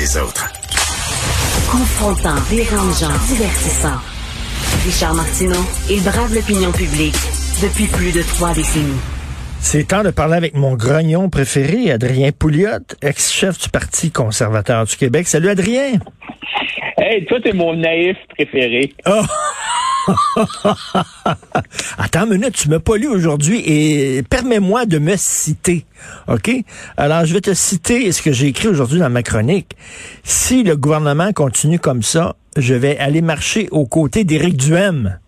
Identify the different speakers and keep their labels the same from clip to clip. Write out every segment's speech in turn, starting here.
Speaker 1: les autres.
Speaker 2: Confrontant, dérangeant, divertissant. Richard Martineau, il brave l'opinion publique depuis plus de trois décennies.
Speaker 3: C'est temps de parler avec mon grognon préféré, Adrien Pouliot, ex-chef du Parti conservateur du Québec. Salut Adrien.
Speaker 4: Hey, toi, t'es mon naïf préféré.
Speaker 3: Oh! Attends une minute, tu m'as pas lu aujourd'hui et permets-moi de me citer. OK? Alors, je vais te citer ce que j'ai écrit aujourd'hui dans ma chronique. Si le gouvernement continue comme ça, je vais aller marcher aux côtés d'Éric Duhem.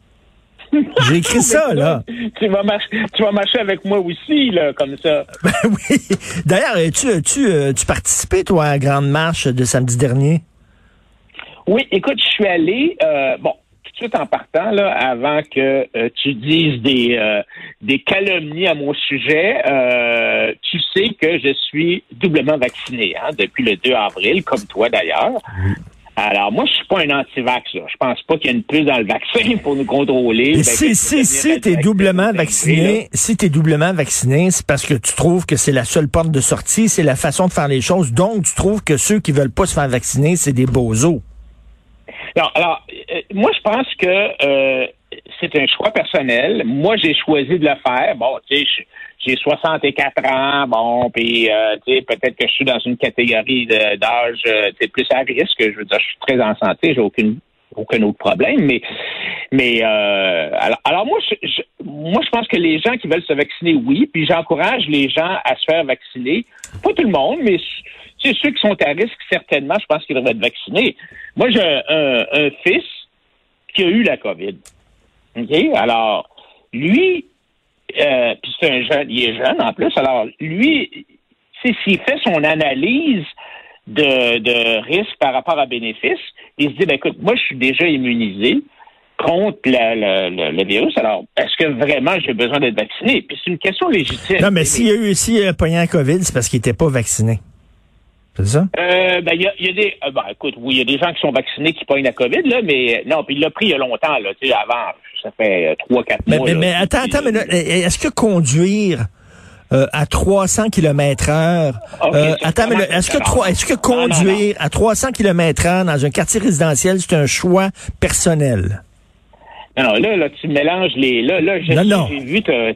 Speaker 3: J'ai écrit ça, là.
Speaker 4: Tu vas, marcher, tu vas marcher avec moi aussi, là, comme ça.
Speaker 3: Ben oui. D'ailleurs, tu, tu, euh, tu participé, toi, à la grande marche de samedi dernier?
Speaker 4: Oui, écoute, je suis allé, euh, bon, tout de suite en partant, là, avant que euh, tu dises des, euh, des calomnies à mon sujet, tu sais que je suis doublement vacciné hein, depuis le 2 avril, comme toi d'ailleurs. Alors, moi, je suis pas un anti-vax. Je pense pas qu'il y ait une puce dans le vaccin pour nous contrôler.
Speaker 3: Ben, si si, si tu es doublement vacciné, si tu es doublement vacciné, c'est parce que tu trouves que c'est la seule porte de sortie, c'est la façon de faire les choses. Donc, tu trouves que ceux qui veulent pas se faire vacciner, c'est des bozos.
Speaker 4: Non, alors, euh, moi, je pense que euh, c'est un choix personnel. Moi, j'ai choisi de le faire. Bon, tu sais, j'ai 64 ans, bon, puis euh, tu sais, peut-être que je suis dans une catégorie d'âge, c'est plus à risque. Je veux dire, je suis très en santé, j'ai aucune aucun autre problème, mais mais euh, alors, alors moi je, moi je pense que les gens qui veulent se vacciner, oui, puis j'encourage les gens à se faire vacciner. Pas tout le monde, mais c'est ceux qui sont à risque, certainement, je pense qu'ils devraient être vaccinés. Moi, j'ai un, fils qui a eu la COVID. Alors, lui, euh, puis c'est un jeune, il est jeune en plus. Alors, lui, s'il fait son analyse de, risque par rapport à bénéfice, il se dit, ben, écoute, moi, je suis déjà immunisé contre le virus. Alors, est-ce que vraiment j'ai besoin d'être vacciné? Puis c'est une question légitime.
Speaker 3: Non, mais s'il y a eu, s'il a pogné COVID, c'est parce qu'il n'était pas vacciné. C'est ça?
Speaker 4: Euh, ben, il y a, y a, des, euh, ben, écoute, oui, il y a des gens qui sont vaccinés qui pognent la COVID, là, mais non, puis il l'a pris il y a longtemps, là, tu sais, avant, ça fait euh, trois, quatre mois.
Speaker 3: Mais, mais attends, attends, mais est-ce que conduire euh, à 300 km heure, euh, attends, mais est-ce que, est-ce que conduire à 300 km heure dans un quartier résidentiel, c'est un choix personnel?
Speaker 4: Non, là, là, tu mélanges les. Là, là, j'ai vu, tu as,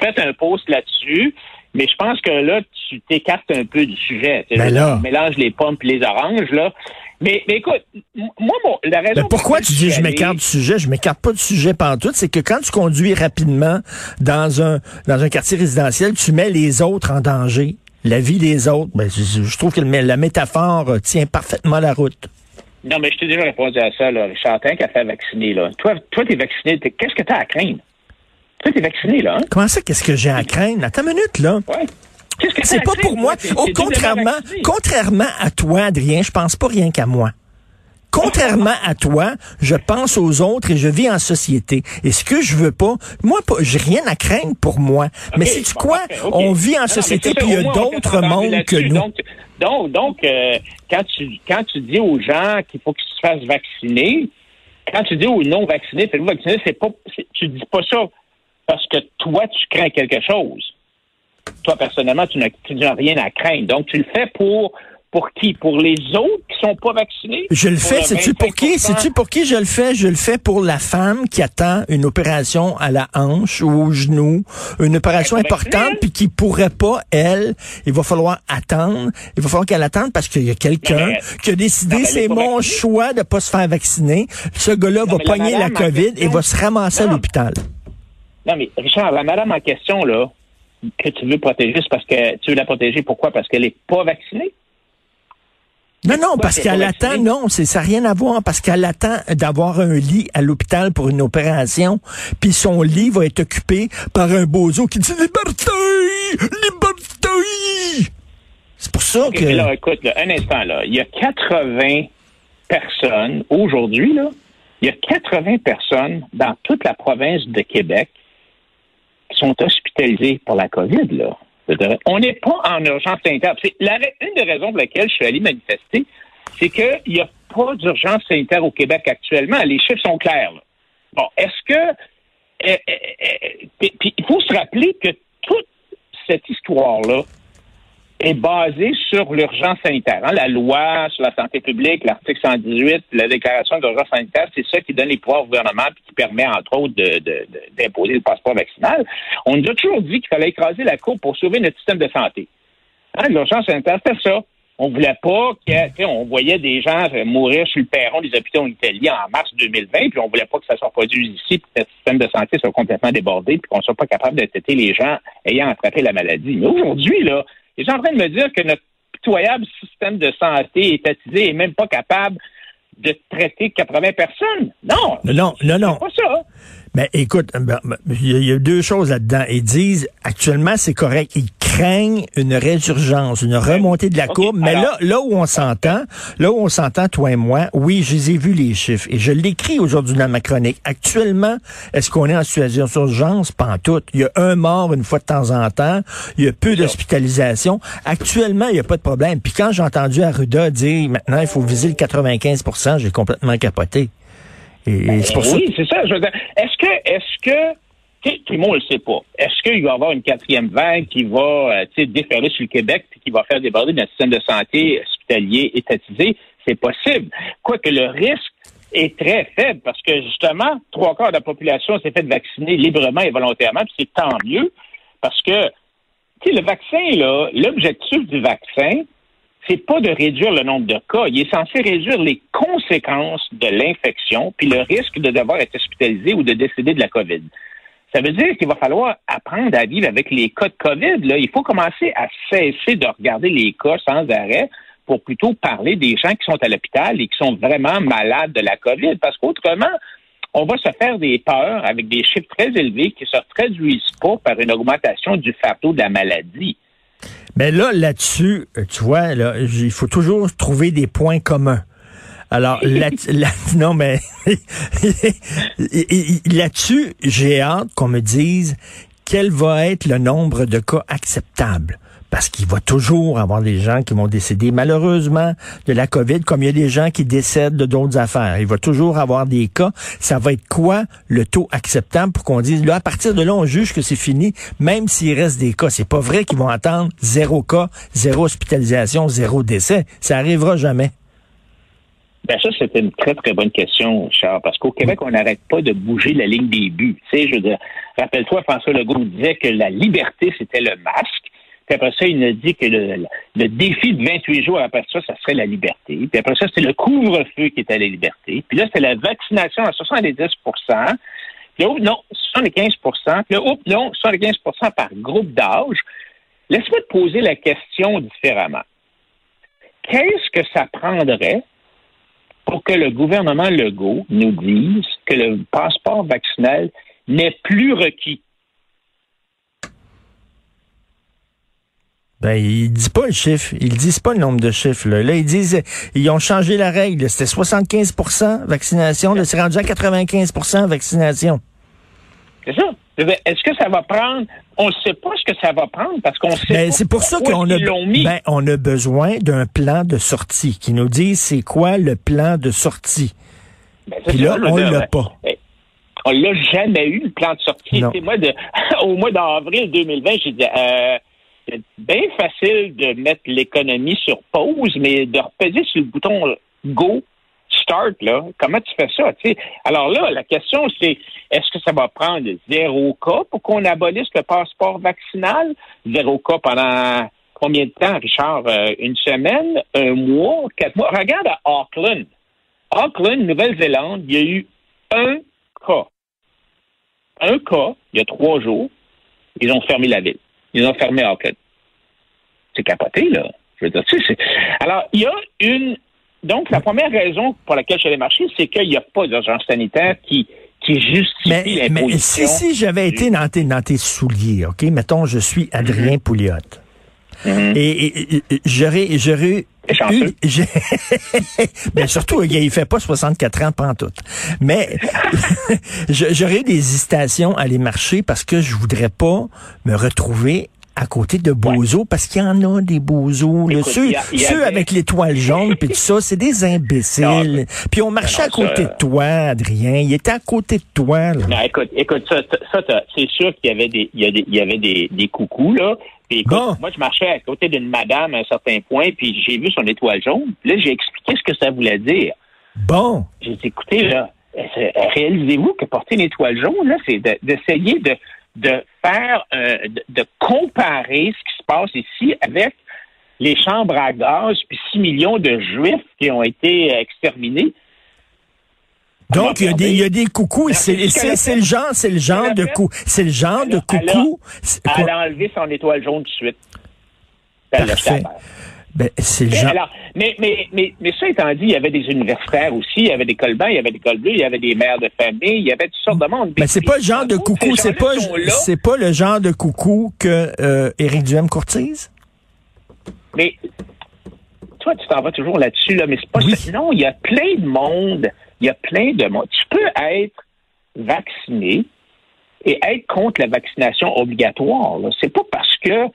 Speaker 4: fait un post là-dessus. Mais je pense que là, tu t'écartes un peu du sujet. Tu
Speaker 3: ben
Speaker 4: mélanges les pommes et les oranges, là. Mais, mais écoute, moi, bon, la raison.
Speaker 3: Mais pourquoi tu dis je m'écarte du sujet? Je m'écarte pas du sujet tout. C'est que quand tu conduis rapidement dans un, dans un quartier résidentiel, tu mets les autres en danger. La vie des autres. Ben, je, trouve que la métaphore tient parfaitement la route.
Speaker 4: Non, mais je t'ai déjà répondu à ça, là. Richard, qui a fait vacciner, là. Toi, toi, t'es vacciné. Qu'est-ce que t'as à craindre? Toi, t'es vacciné, là. Hein?
Speaker 3: Comment ça, qu'est-ce que j'ai à craindre? Attends une minute, là.
Speaker 4: Ouais.
Speaker 3: C'est pas pour moi. Au contrairement, contrairement à toi, Adrien, je pense pas rien qu'à moi. Contrairement à toi, je pense aux autres et je vis en société. Et ce que je veux pas, moi, j'ai rien à craindre pour moi. mais c'est tu quoi? On vit en société puis il y a d'autres mondes que nous.
Speaker 4: Donc, donc, euh, quand tu quand tu dis aux gens qu'il faut qu'ils se fassent vacciner, quand tu dis aux non vaccinés, faites-vous vacciner, c'est pas, tu dis pas ça parce que toi tu crains quelque chose toi, personnellement, tu n'as rien à craindre. Donc, tu le fais pour pour qui? Pour les autres qui sont pas vaccinés?
Speaker 3: Je le fais, sais-tu pour qui? Sais-tu pour qui je le fais? Je le fais pour la femme qui attend une opération à la hanche ou au genou, une opération importante, puis qui pourrait pas, elle, il va falloir attendre. Il va falloir qu'elle attende parce qu'il y a quelqu'un qui a décidé, c'est mon choix de pas se faire vacciner. Ce gars-là va pogner la, COVID et va se ramasser à l'hôpital.
Speaker 4: Non, mais Richard, la madame en question, là, que tu veux protéger, c'est parce que tu veux la protéger. Pourquoi? Parce qu'elle n'est pas vaccinée?
Speaker 3: Non, non, parce qu'elle attend, non, c'est ça n'a rien à voir, parce qu'elle attend d'avoir un lit à l'hôpital pour une opération, puis son lit va être occupé par un bozo qui dit liberté, liberté. C'est pour ça que.
Speaker 4: Là, écoute, un instant là, il y a 80 personnes aujourd'hui là, il y a 80 personnes dans toute la province de Québec sont hospitalisés pour la COVID, là. On n'est pas en urgence sanitaire. une des raisons pour lesquelles je suis allé manifester, c'est qu'il n'y a pas d'urgence sanitaire au Québec actuellement. Les chiffres sont clairs. Bon, est-ce que... Eh, eh, eh, il faut se rappeler que toute cette histoire-là est basée sur l'urgence sanitaire. Hein. La loi sur la santé publique, l'article 118, la déclaration d'urgence sanitaire, c'est ça qui donne les pouvoirs au gouvernement et qui permet, entre autres, d'imposer le passeport vaccinal. On nous a toujours dit qu'il fallait écraser la cour pour sauver notre système de santé. Hein, l'urgence sanitaire, c'est ça. On voulait pas qu'on voyait des gens mourir sur le perron des hôpitaux en Italie en mars 2020, puis on voulait pas que ça soit produit ici, puis que le système de santé soit complètement débordé, puis qu'on soit pas capable de traiter les gens ayant attrapé la maladie. Mais aujourd'hui, là, les gens en train de me dire que notre pitoyable système de santé étatisé est même pas capable de traiter 80 personnes. Non.
Speaker 3: Non, non, non.
Speaker 4: C'est pas ça.
Speaker 3: Mais écoute, ben, ben, il y, a deux choses là-dedans. Ils disent, actuellement, c'est correct. Ils craignent une résurgence, une remontée de la courbe. Mais là, là où on s'entend, là où on s'entend, toi et moi, oui, je les ai vus les chiffres. Et je l'écris aujourd'hui dans ma chronique. Actuellement, est-ce qu'on est en situation d'urgence? Pas en tout. Il y a un mort une fois de temps en temps. Il y a peu d'hospitalisation. Actuellement, il n'y a pas de problème. Puis quand j'ai entendu Arruda dire, maintenant, il faut viser le 95% j'ai complètement capoté.
Speaker 4: Ben, oui, c'est ça. est-ce que, est-ce que, tout le monde ne le sait pas. Est-ce qu'il va y avoir une quatrième vague qui va euh, déferler sur le Québec et qui va faire déborder notre système de santé hospitalier étatisé? C'est possible. Quoique le risque est très faible parce que justement, trois quarts de la population s'est fait vacciner librement et volontairement, puis c'est tant mieux parce que le vaccin, là, l'objectif du vaccin, c'est pas de réduire le nombre de cas, il est censé réduire les conséquences de l'infection puis le risque de devoir être hospitalisé ou de décéder de la COVID. Ça veut dire qu'il va falloir apprendre à vivre avec les cas de COVID. Là. Il faut commencer à cesser de regarder les cas sans arrêt pour plutôt parler des gens qui sont à l'hôpital et qui sont vraiment malades de la COVID. Parce qu'autrement, on va se faire des peurs avec des chiffres très élevés qui ne se traduisent pas par une augmentation du fardeau de la maladie.
Speaker 3: Mais là, là-dessus, euh, tu vois, il faut toujours trouver des points communs. Alors, là, non, mais là-dessus, j'ai hâte qu'on me dise quel va être le nombre de cas acceptables parce qu'il va toujours avoir des gens qui vont décéder malheureusement de la COVID, comme il y a des gens qui décèdent de d'autres affaires. Il va toujours avoir des cas. Ça va être quoi le taux acceptable pour qu'on dise, là, à partir de là, on juge que c'est fini, même s'il reste des cas. C'est pas vrai qu'ils vont attendre zéro cas, zéro hospitalisation, zéro décès. Ça arrivera jamais.
Speaker 4: Ben ça, c'est une très, très bonne question, Charles, parce qu'au Québec, on n'arrête pas de bouger la ligne des buts. Tu sais, je veux dire, rappelle-toi, François Legault disait que la liberté, c'était le masque. Puis après ça, il nous dit que le, défi de 28 jours après ça, ça serait la liberté. Puis après ça, c'est le couvre-feu qui était la liberté. Puis là, c'est la vaccination à 70 Puis là, non, 75 Puis là, oups, non, 75% par groupe d'âge. Laisse-moi te poser la question différemment. Qu'est-ce que ça prendrait pour que le gouvernement Legault nous dise que le passeport vaccinal n'est plus requis?
Speaker 3: Ben, ils disent pas le chiffre. Ils disent pas le nombre de chiffres. Là, ils disent, ils ont changé la règle. C'était 75% vaccination. Là, c'est rendu à 95% vaccination.
Speaker 4: C'est ça. Est-ce que ça va prendre? On ne sait pas ce que ça va prendre parce qu'on sait ben,
Speaker 3: C'est pour ça qu'on a, ben, on a besoin d'un plan de sortie qui nous dise c'est quoi le plan de sortie. Ben, Puis là, on l'a pas. Eh,
Speaker 4: on l'a jamais eu, le plan de sortie. Moi, de, au mois d'avril 2020, j'ai dit, euh, c'est bien facile de mettre l'économie sur pause, mais de repéser sur le bouton Go, Start, là, comment tu fais ça? Alors là, la question, c'est est-ce que ça va prendre zéro cas pour qu'on abolisse le passeport vaccinal? Zéro cas pendant combien de temps, Richard? Euh, une semaine, un mois, quatre mois? Regarde à Auckland. Auckland, Nouvelle-Zélande, il y a eu un cas. Un cas, il y a trois jours, ils ont fermé la ville. Ils ont fermé Auckland. C'est capoté, là. Je veux dire, tu sais, Alors, il y a une. Donc, la première raison pour laquelle je allé marcher, c'est qu'il n'y a pas d'urgence sanitaire qui, qui justifie mais, mais
Speaker 3: si, si j'avais été dans tes, dans tes souliers, OK? Mettons, je suis Adrien mm Pouliot. Mhm. Et, j'aurais, j'aurais eu, mais surtout, il fait pas 64 ans tout. Mais j'aurais eu des hésitations à aller marcher parce que je voudrais pas me retrouver à côté de Bozo, parce qu'il y en a des Bozos. Ceux, ceux avec l'étoile jaune, puis tout ça, c'est des imbéciles. Puis on marchait à côté de toi, Adrien. Il était à côté de toi. Là.
Speaker 4: Non, écoute, écoute, ça, ça c'est sûr qu'il y avait des, il y, des, il y avait des, des coucous, là. Puis écoute, moi, je marchais à côté d'une madame à un certain point, puis j'ai vu son étoile jaune. Là, j'ai expliqué ce que ça voulait dire.
Speaker 3: Bon.
Speaker 4: J'ai dit, écoutez, là, réalisez-vous que porter une étoile jaune, là, c'est d'essayer de, de, faire, euh, de, comparer ce qui se passe ici avec les chambres à gaz, puis 6 millions de juifs qui ont été exterminés.
Speaker 3: Donc, il y, a des, il y a des coucous. C'est le genre, c'est le genre de coup, c'est le genre de coucou.
Speaker 4: Elle a enlevé son étoile jaune tout de suite.
Speaker 3: Parfait. Ben, c'est.
Speaker 4: Alors, mais, mais, mais, mais ça étant dit, il y avait des universitaires aussi, il y avait des colbans, il y avait des col bleus, il y avait des mères de famille, il y avait toutes sortes de monde.
Speaker 3: Mais c'est pas le genre de coucou, c'est pas, c'est pas le genre de coucou que euh, Éric Duhem courtise?
Speaker 4: Mais toi, tu t'en vas toujours là-dessus, là, mais c'est pas ça. Non, il y a plein de monde. Il y a plein de monde. Tu peux être vacciné et être contre la vaccination obligatoire. C'est pas parce que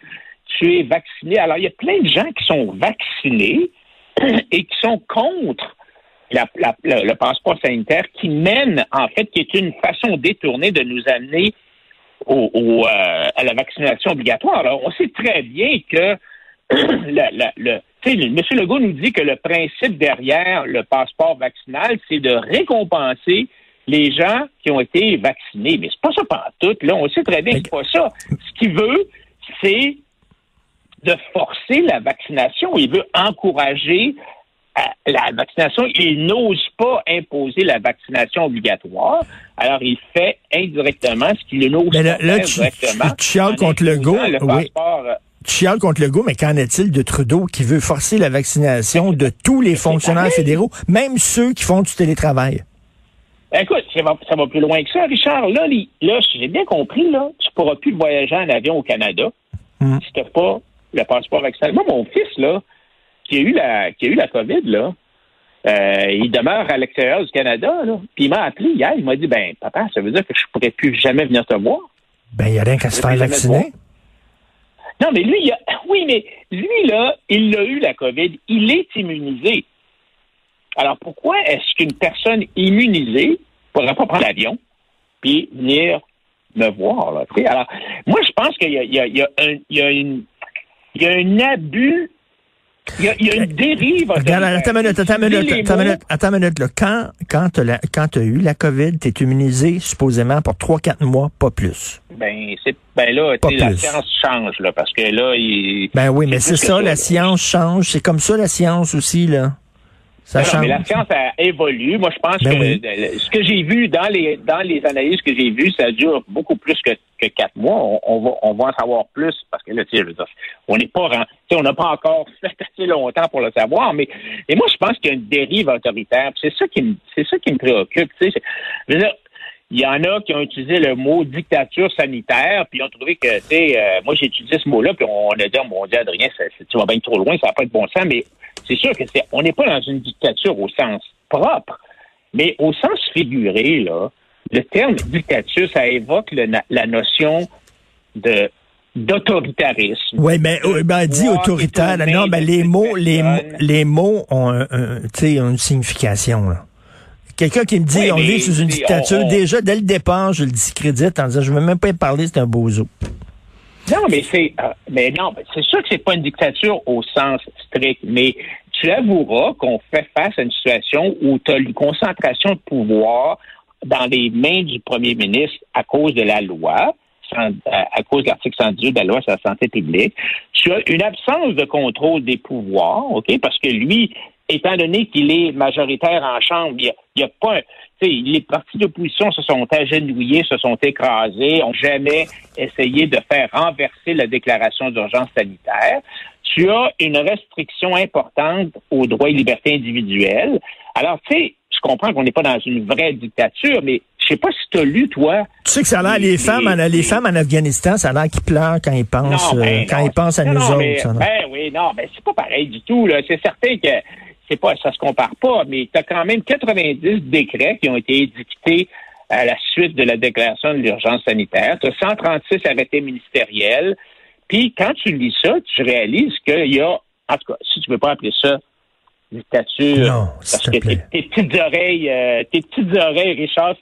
Speaker 4: tu es vacciné. Alors, il y a plein de gens qui sont vaccinés et qui sont contre le, passeport sanitaire qui mène, en fait, qui est une façon détournée de nous amener au, euh, à la vaccination obligatoire. Alors, on sait très bien que le, le M. Legault nous dit que le principe derrière le passeport vaccinal, c'est de récompenser les gens qui ont été vaccinés. Mais c'est pas ça par tout. Là, on sait très bien que c'est pas ça. Ce qu'il veut, c'est de forcer la vaccination. Il veut encourager euh, la vaccination. Il n'ose pas imposer la vaccination obligatoire. Alors, il fait indirectement ce qu'il n'ose pas faire directement.
Speaker 3: Tu, chiales contre le go. oui. Euh, tu chiales contre le go, mais qu'en est-il de Trudeau qui veut forcer la vaccination de tous les fonctionnaires fédéraux, même ceux qui font du télétravail?
Speaker 4: Écoute, ça va, ça va plus loin que ça, Richard. Là, là j'ai bien compris, là, tu pourras plus voyager en avion au Canada hmm. si tu pas le passeport vaccinal. Moi, mon fils, là, qui a eu la, qui a eu la COVID, là, euh, il demeure à l'extérieur du Canada, là. Puis il m'a appelé hier, il m'a dit, ben, papa, ça veut dire que je pourrais plus jamais venir te voir.
Speaker 3: Ben, il n'y a rien qu'à se faire vacciner.
Speaker 4: Non, mais lui, il a, oui, mais lui, là, il a eu la COVID. Il est immunisé. Alors, pourquoi est-ce qu'une personne immunisée ne pourrait pas prendre l'avion puis venir me voir? Là, Alors, moi, je pense qu'il y a, il y a, il y a une il y a un abus il y, a, il y, a, une dérive.
Speaker 3: Regarde, attends une minute, attends une minute, attends une minute, attends une minute. Là. Quand, quand tu as eu la COVID, tu es immunisé supposément pour 3-4 mois, pas plus.
Speaker 4: Ben, ben là, la science change, là, parce que là, il.
Speaker 3: Ben oui, mais c'est ça, la science change. C'est comme ça, la science aussi, là
Speaker 4: mais la science a évolué. Moi, je pense ben que ce que j'ai vu dans les dans les analyses que j'ai vues, ça dure beaucoup plus que, que quatre mois. On, va on va en savoir plus parce que là, tu sais, on n'est pas on n'a pas encore fait assez longtemps pour le savoir. Mais et moi, je pense qu'il y a une dérive autoritaire. C'est ça qui me c'est ça qui me préoccupe. Tu sais, il y en a qui ont utilisé le mot dictature sanitaire, puis ils ont trouvé que, tu sais, euh, moi j'ai utilisé ce mot-là, puis on a dit, oh, mon Dieu, Adrien, ça, tu vas bien trop loin, ça va pas être bon sens, mais c'est sûr que c'est, on n'est pas dans une dictature au sens propre, mais au sens figuré, là, le terme dictature, ça évoque la notion de d'autoritarisme.
Speaker 3: Oui, mais ben, dit autoritaire, non, ben, les mots, les, les mots ont, un, ont une signification. Là. Quelqu'un qui me dit on vit sous une dictature, déjà dès le départ, je le discrédite en disant je ne veux même pas y parler, c'est un bozo.
Speaker 4: Non, mais c'est euh, mais non, c'est sûr que c'est pas une dictature au sens strict, mais tu avoueras qu'on fait face à une situation où tu as une concentration de pouvoir dans les mains du premier ministre à cause de la loi, à cause de l'article 118 de la loi sur la santé publique. Tu as une absence de contrôle des pouvoirs, OK, parce que lui, étant donné qu'il est majoritaire en Chambre, il n'y a, pas les partis d'opposition se sont agenouillés, se sont écrasés, n'ont jamais essayé de faire renverser la déclaration d'urgence sanitaire. Tu as une restriction importante aux droits et libertés individuelles. Alors, tu sais, je comprends qu'on n'est pas dans une vraie dictature, mais je sais pas si tu as lu, toi.
Speaker 3: Tu sais que ça a l'air, les, femmes, en, les femmes en Afghanistan, ça a l'air qu'ils pleurent quand ils pensent, ben euh, quand ils pensent à nous autres.
Speaker 4: ben oui, non, ben c'est pas pareil du tout, là. C'est certain que c'est pas, ça se compare pas, mais tu as quand même 90 décrets qui ont été édictés à la suite de la déclaration de l'urgence sanitaire. Tu as 136 arrêtés ministériels. Puis quand tu lis ça, tu réalises qu'il y a, en tout cas, si tu veux pas appeler ça dictature.
Speaker 3: Non,
Speaker 4: parce que tes, tes, petites oreilles, euh, tes petites oreilles, Richard,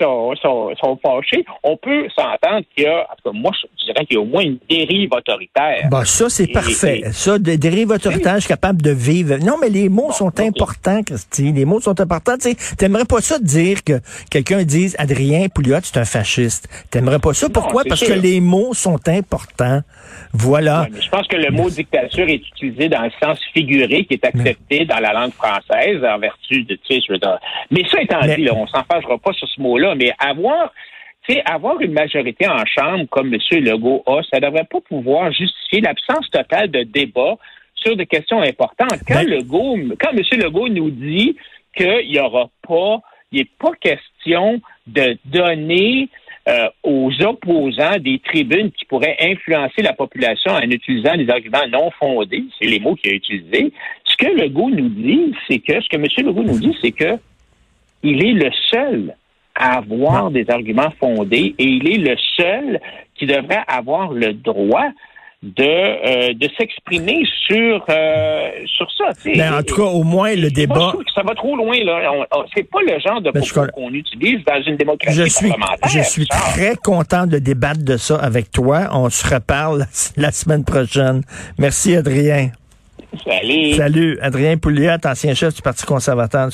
Speaker 4: sont, sont, sont fâchées. On peut s'entendre qu'il y a, en tout cas, moi, je dirais qu'il y a au moins une dérive autoritaire.
Speaker 3: Bah, ça, c'est parfait. Et, ça, des dérives autoritaires, je suis capable de vivre. Non, mais les mots bon, sont okay. importants, Christy. Les mots sont importants. Tu t'aimerais pas ça dire que quelqu'un dise Adrien Pouliot, c'est un fasciste. T'aimerais pas ça. Pourquoi? Non, Parce sûr. que les mots sont importants. Voilà.
Speaker 4: Ouais, je pense que le mot dictature est utilisé dans le sens figuré qui est accepté mais... dans la langue française en vertu de, tu sais, je veux dire. Mais ça étant mais... dit, là, on s'en fâchera pas sur ce mot-là, mais avoir, tu sais, avoir une majorité en chambre comme M. Legault a, ça devrait pas pouvoir justifier l'absence totale de débat sur des questions importantes. Quand ben... Legault, quand M. Legault nous dit qu'il n'y aura pas, il n'est pas question de donner euh, aux opposants des tribunes qui pourraient influencer la population en utilisant des arguments non fondés, c'est les mots qu'il a utilisés. Ce que Legault nous dit, c'est que, ce que M. Legault nous dit, c'est que il est le seul à avoir des arguments fondés et il est le seul qui devrait avoir le droit de, euh, de s'exprimer sur euh, sur ça.
Speaker 3: Mais en tout cas, au moins le débat.
Speaker 4: ça va trop loin là. C'est pas le genre de propos qu'on utilise dans une démocratie
Speaker 3: je suis,
Speaker 4: parlementaire.
Speaker 3: Je suis très content de débattre de ça avec toi. On se reparle la semaine prochaine. Merci Adrien. Salut. Adrien Pouliot, ancien chef du Parti conservateur.